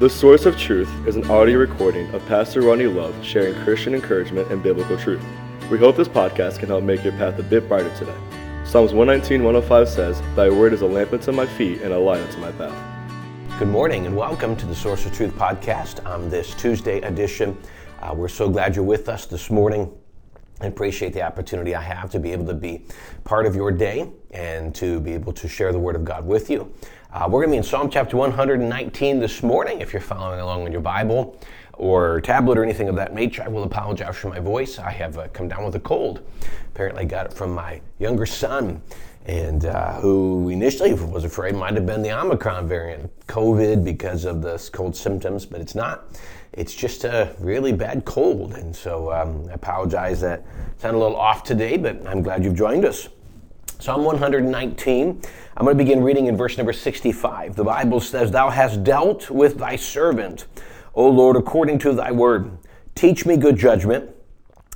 The Source of Truth is an audio recording of Pastor Ronnie Love sharing Christian encouragement and biblical truth. We hope this podcast can help make your path a bit brighter today. Psalms 119, 105 says, Thy word is a lamp unto my feet and a light unto my path. Good morning and welcome to the Source of Truth podcast on this Tuesday edition. Uh, we're so glad you're with us this morning. I appreciate the opportunity I have to be able to be part of your day and to be able to share the Word of God with you. Uh, we're going to be in Psalm chapter 119 this morning. If you're following along in your Bible or tablet or anything of that nature, I will apologize for my voice. I have uh, come down with a cold. Apparently, I got it from my younger son, and uh, who initially was afraid might have been the Omicron variant, COVID, because of the cold symptoms, but it's not. It's just a really bad cold, and so um, I apologize that I sound a little off today, but I'm glad you've joined us. Psalm 119. I'm going to begin reading in verse number 65. The Bible says, Thou hast dealt with thy servant, O Lord, according to thy word. Teach me good judgment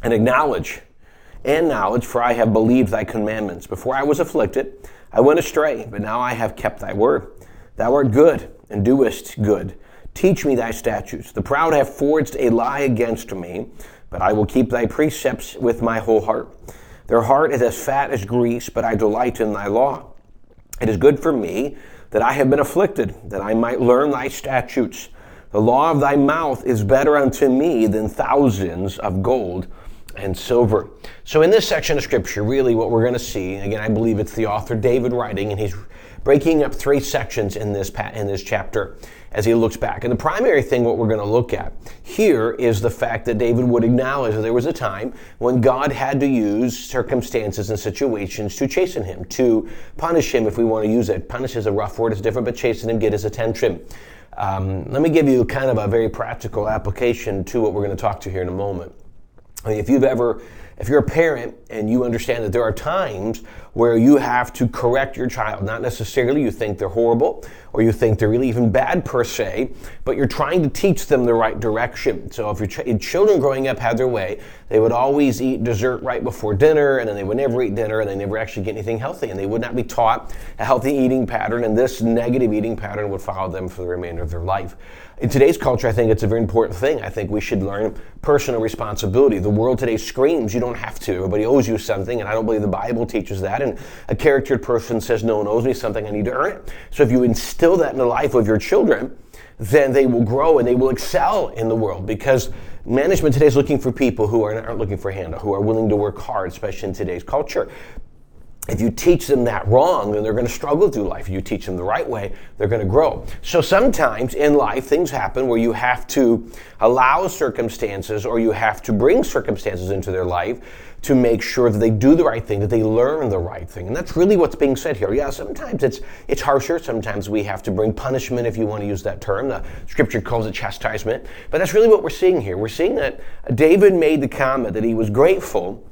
and acknowledge and knowledge, for I have believed thy commandments. Before I was afflicted, I went astray, but now I have kept thy word. Thou art good and doest good. Teach me thy statutes. The proud have forged a lie against me, but I will keep thy precepts with my whole heart. Their heart is as fat as grease, but I delight in thy law. It is good for me that I have been afflicted, that I might learn thy statutes. The law of thy mouth is better unto me than thousands of gold and silver. So, in this section of scripture, really what we're going to see, again, I believe it's the author David writing, and he's breaking up three sections in this, in this chapter as he looks back. And the primary thing, what we're going to look at here is the fact that David would acknowledge that there was a time when God had to use circumstances and situations to chasten him, to punish him, if we want to use it. Punish is a rough word, it's different, but chasten him, get his attention. Um, let me give you kind of a very practical application to what we're going to talk to here in a moment. I mean, if you've ever if you're a parent and you understand that there are times where you have to correct your child, not necessarily you think they're horrible or you think they're really even bad per se, but you're trying to teach them the right direction. So if your ch- children growing up had their way, they would always eat dessert right before dinner and then they would never eat dinner and they never actually get anything healthy and they would not be taught a healthy eating pattern and this negative eating pattern would follow them for the remainder of their life in today's culture, I think it's a very important thing. I think we should learn personal responsibility. The world today screams you don't have to. Everybody owes you something, and I don't believe the Bible teaches that. A charactered person says, No one owes me something, I need to earn it. So if you instill that in the life of your children, then they will grow and they will excel in the world because management today is looking for people who are not looking for handout, who are willing to work hard, especially in today's culture if you teach them that wrong, then they're going to struggle through life. If you teach them the right way, they're going to grow. So sometimes in life, things happen where you have to allow circumstances or you have to bring circumstances into their life to make sure that they do the right thing, that they learn the right thing. And that's really what's being said here. Yeah, sometimes it's it's harsher. Sometimes we have to bring punishment, if you want to use that term. The scripture calls it chastisement. But that's really what we're seeing here. We're seeing that David made the comment that he was grateful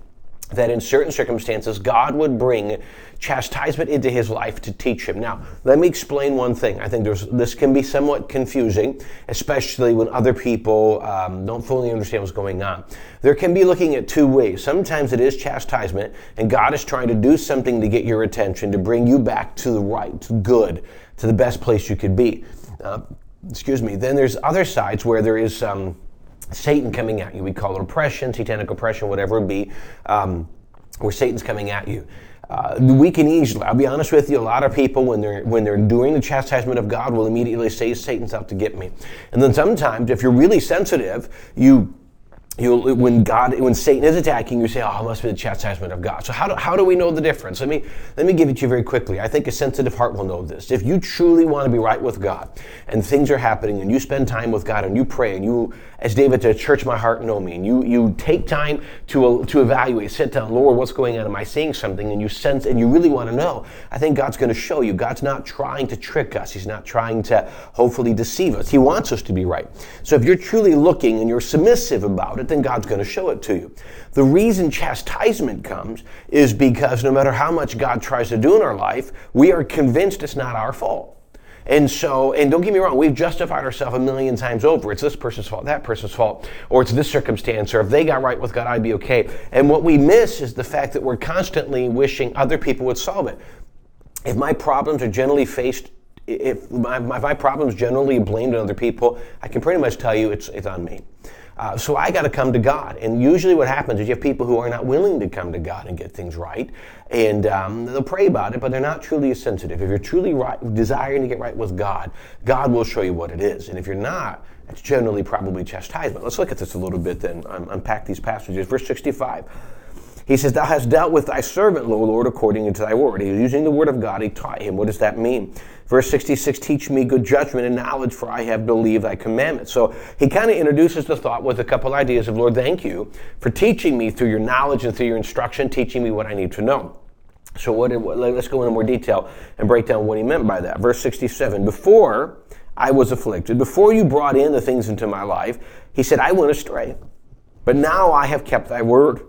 that in certain circumstances, God would bring chastisement into his life to teach him. Now, let me explain one thing. I think this can be somewhat confusing, especially when other people um, don't fully understand what's going on. There can be looking at two ways. Sometimes it is chastisement, and God is trying to do something to get your attention, to bring you back to the right, good, to the best place you could be. Uh, excuse me. Then there's other sides where there is. Um, Satan coming at you. We call it oppression, satanic oppression, whatever it be, um, where Satan's coming at you. Uh, we can easily, I'll be honest with you, a lot of people, when they're, when they're doing the chastisement of God, will immediately say, Satan's out to get me. And then sometimes, if you're really sensitive, you you when God, when Satan is attacking, you say, "Oh, it must be the chastisement of God." So how do, how do we know the difference? Let me let me give it to you very quickly. I think a sensitive heart will know this. If you truly want to be right with God, and things are happening, and you spend time with God, and you pray, and you, as David said, "Church my heart, know me," and you you take time to to evaluate, sit down, Lord, what's going on? Am I seeing something? And you sense, and you really want to know. I think God's going to show you. God's not trying to trick us. He's not trying to hopefully deceive us. He wants us to be right. So if you're truly looking and you're submissive about it then God's going to show it to you. The reason chastisement comes is because no matter how much God tries to do in our life, we are convinced it's not our fault. And so, and don't get me wrong, we've justified ourselves a million times over. It's this person's fault, that person's fault, or it's this circumstance, or if they got right with God, I'd be okay. And what we miss is the fact that we're constantly wishing other people would solve it. If my problems are generally faced if my, my problems generally blamed on other people, I can pretty much tell you it's, it's on me. Uh, so I got to come to God. And usually what happens is you have people who are not willing to come to God and get things right. And um, they'll pray about it, but they're not truly sensitive. If you're truly right, desiring to get right with God, God will show you what it is. And if you're not, it's generally probably chastisement. Let's look at this a little bit then, um, unpack these passages. Verse 65. He says, Thou hast dealt with thy servant, O Lord, according to thy word. He's using the word of God. He taught him. What does that mean? Verse 66, Teach me good judgment and knowledge, for I have believed thy commandments. So he kind of introduces the thought with a couple ideas of, Lord, thank you for teaching me through your knowledge and through your instruction, teaching me what I need to know. So what, let's go into more detail and break down what he meant by that. Verse 67, Before I was afflicted, before you brought in the things into my life, he said, I went astray. But now I have kept thy word.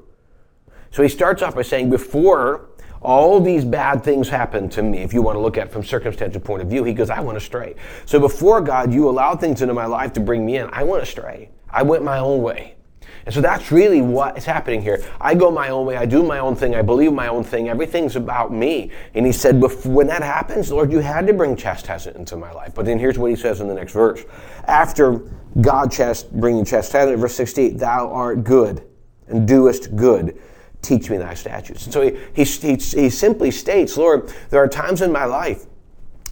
So he starts off by saying, before all these bad things happened to me, if you want to look at it from circumstantial point of view, he goes, I went astray. So before God, you allowed things into my life to bring me in. I went astray. I went my own way. And so that's really what is happening here. I go my own way. I do my own thing. I believe my own thing. Everything's about me. And he said, when that happens, Lord, you had to bring chastisement into my life. But then here's what he says in the next verse. After God chast- bringing chastisement, verse 68, thou art good and doest good teach me thy statutes. And so he, he, he, he simply states, Lord, there are times in my life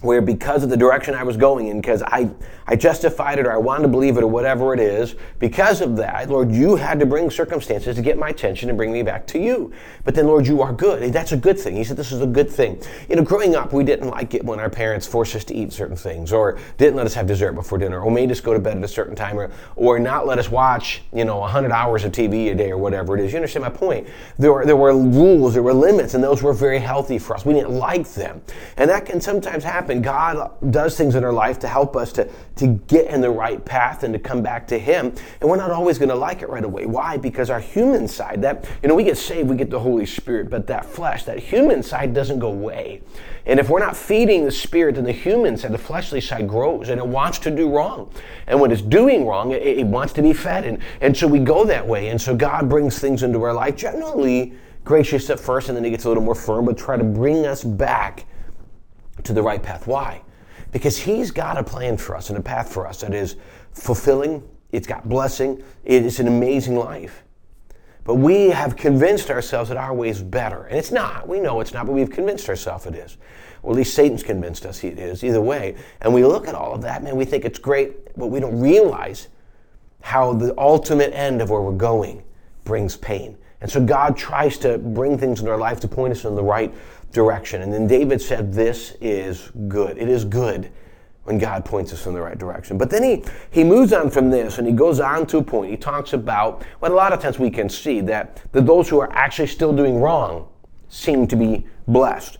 where because of the direction I was going in, because I, I justified it or I wanted to believe it or whatever it is, because of that, Lord, you had to bring circumstances to get my attention and bring me back to you. But then, Lord, you are good. That's a good thing. He said this is a good thing. You know, growing up, we didn't like it when our parents forced us to eat certain things or didn't let us have dessert before dinner or made us go to bed at a certain time or, or not let us watch, you know, 100 hours of TV a day or whatever it is. You understand my point? There were, there were rules, there were limits, and those were very healthy for us. We didn't like them. And that can sometimes happen. God does things in our life to help us to, to get in the right path and to come back to Him. And we're not always going to like it right away. Why? Because our human side, that, you know, we get saved, we get the Holy Spirit, but that flesh, that human side doesn't go away. And if we're not feeding the spirit, then the human side, the fleshly side grows and it wants to do wrong. And when it's doing wrong, it, it wants to be fed. And, and so we go that way. And so God brings things into our life, generally gracious at first, and then He gets a little more firm, but try to bring us back to the right path. Why? Because He's got a plan for us and a path for us that is fulfilling, it's got blessing, it is an amazing life. But we have convinced ourselves that our way is better. And it's not. We know it's not, but we've convinced ourselves it is. Or at least Satan's convinced us it is, either way. And we look at all of that, man, we think it's great, but we don't realize how the ultimate end of where we're going brings pain. And so God tries to bring things in our life to point us in the right direction. And then David said, This is good. It is good when God points us in the right direction. But then he, he moves on from this and he goes on to a point. He talks about what a lot of times we can see that, that those who are actually still doing wrong seem to be blessed.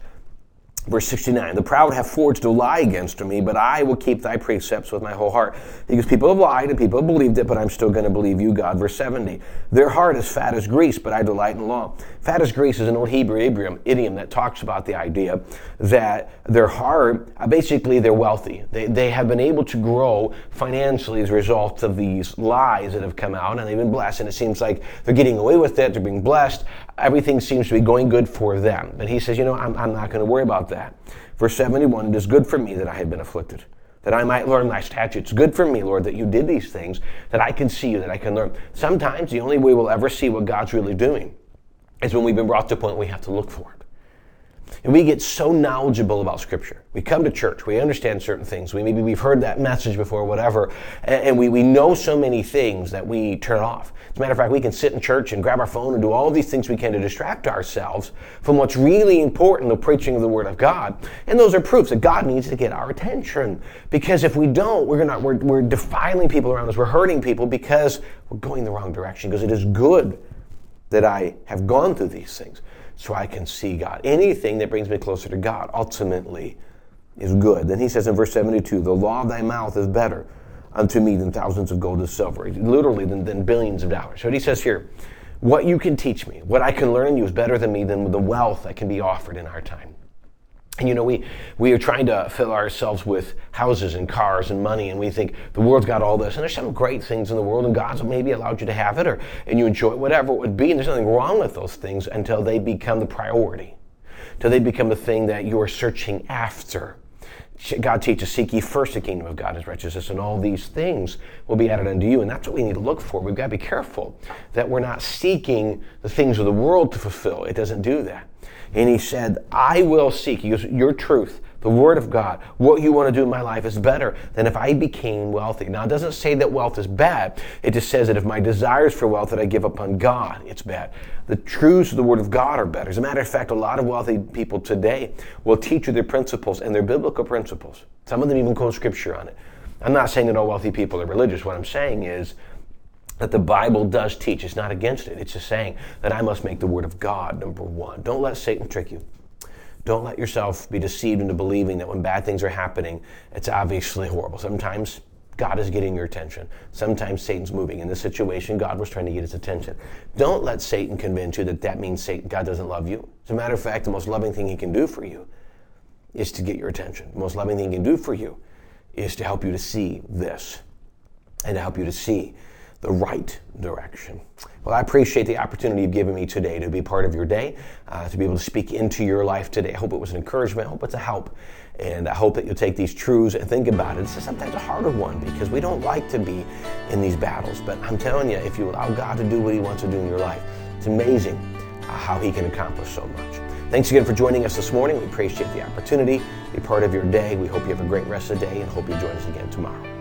Verse 69, the proud have forged a lie against me, but I will keep thy precepts with my whole heart. Because people have lied and people have believed it, but I'm still going to believe you, God. Verse 70, their heart is fat as grease, but I delight in law. Fat as grease is an old Hebrew idiom that talks about the idea that their heart, uh, basically they're wealthy. They, they have been able to grow financially as a result of these lies that have come out, and they've been blessed. And it seems like they're getting away with it, they're being blessed. Everything seems to be going good for them. But he says, you know, I'm, I'm not going to worry about that that. Verse 71 It is good for me that I have been afflicted, that I might learn thy statutes. Good for me, Lord, that you did these things, that I can see you, that I can learn. Sometimes the only way we'll ever see what God's really doing is when we've been brought to a point we have to look for it. And we get so knowledgeable about Scripture. We come to church, we understand certain things. We maybe we've heard that message before, whatever, and we, we know so many things that we turn off. As a matter of fact, we can sit in church and grab our phone and do all these things we can to distract ourselves from what's really important, the preaching of the Word of God. And those are proofs that God needs to get our attention. Because if we don't, we're gonna we're, we're defiling people around us, we're hurting people because we're going the wrong direction. Because it is good that I have gone through these things so I can see God. Anything that brings me closer to God ultimately is good. Then he says in verse 72, the law of thy mouth is better unto me than thousands of gold and silver, literally than, than billions of dollars. So he says here, what you can teach me, what I can learn in you is better than me than the wealth that can be offered in our time. And you know, we, we are trying to fill ourselves with houses and cars and money, and we think the world's got all this. And there's some great things in the world, and God's maybe allowed you to have it, or and you enjoy it, whatever it would be. And there's nothing wrong with those things until they become the priority, until they become the thing that you are searching after. God teaches, seek ye first the kingdom of God and his righteousness, and all these things will be added unto you. And that's what we need to look for. We've got to be careful that we're not seeking the things of the world to fulfill. It doesn't do that. And he said, I will seek. He goes, Your truth, the Word of God, what you want to do in my life is better than if I became wealthy. Now, it doesn't say that wealth is bad. It just says that if my desires for wealth that I give upon God, it's bad. The truths of the Word of God are better. As a matter of fact, a lot of wealthy people today will teach you their principles and their biblical principles. Some of them even quote scripture on it. I'm not saying that all wealthy people are religious. What I'm saying is, that the Bible does teach. It's not against it. It's just saying that I must make the Word of God number one. Don't let Satan trick you. Don't let yourself be deceived into believing that when bad things are happening, it's obviously horrible. Sometimes God is getting your attention. Sometimes Satan's moving. In this situation, God was trying to get his attention. Don't let Satan convince you that that means Satan, God doesn't love you. As a matter of fact, the most loving thing he can do for you is to get your attention. The most loving thing he can do for you is to help you to see this and to help you to see the right direction. Well, I appreciate the opportunity you've given me today to be part of your day, uh, to be able to speak into your life today. I hope it was an encouragement. I hope it's a help. And I hope that you'll take these truths and think about it. It's sometimes a harder one because we don't like to be in these battles. But I'm telling you, if you allow God to do what He wants to do in your life, it's amazing uh, how He can accomplish so much. Thanks again for joining us this morning. We appreciate the opportunity be part of your day. We hope you have a great rest of the day and hope you join us again tomorrow.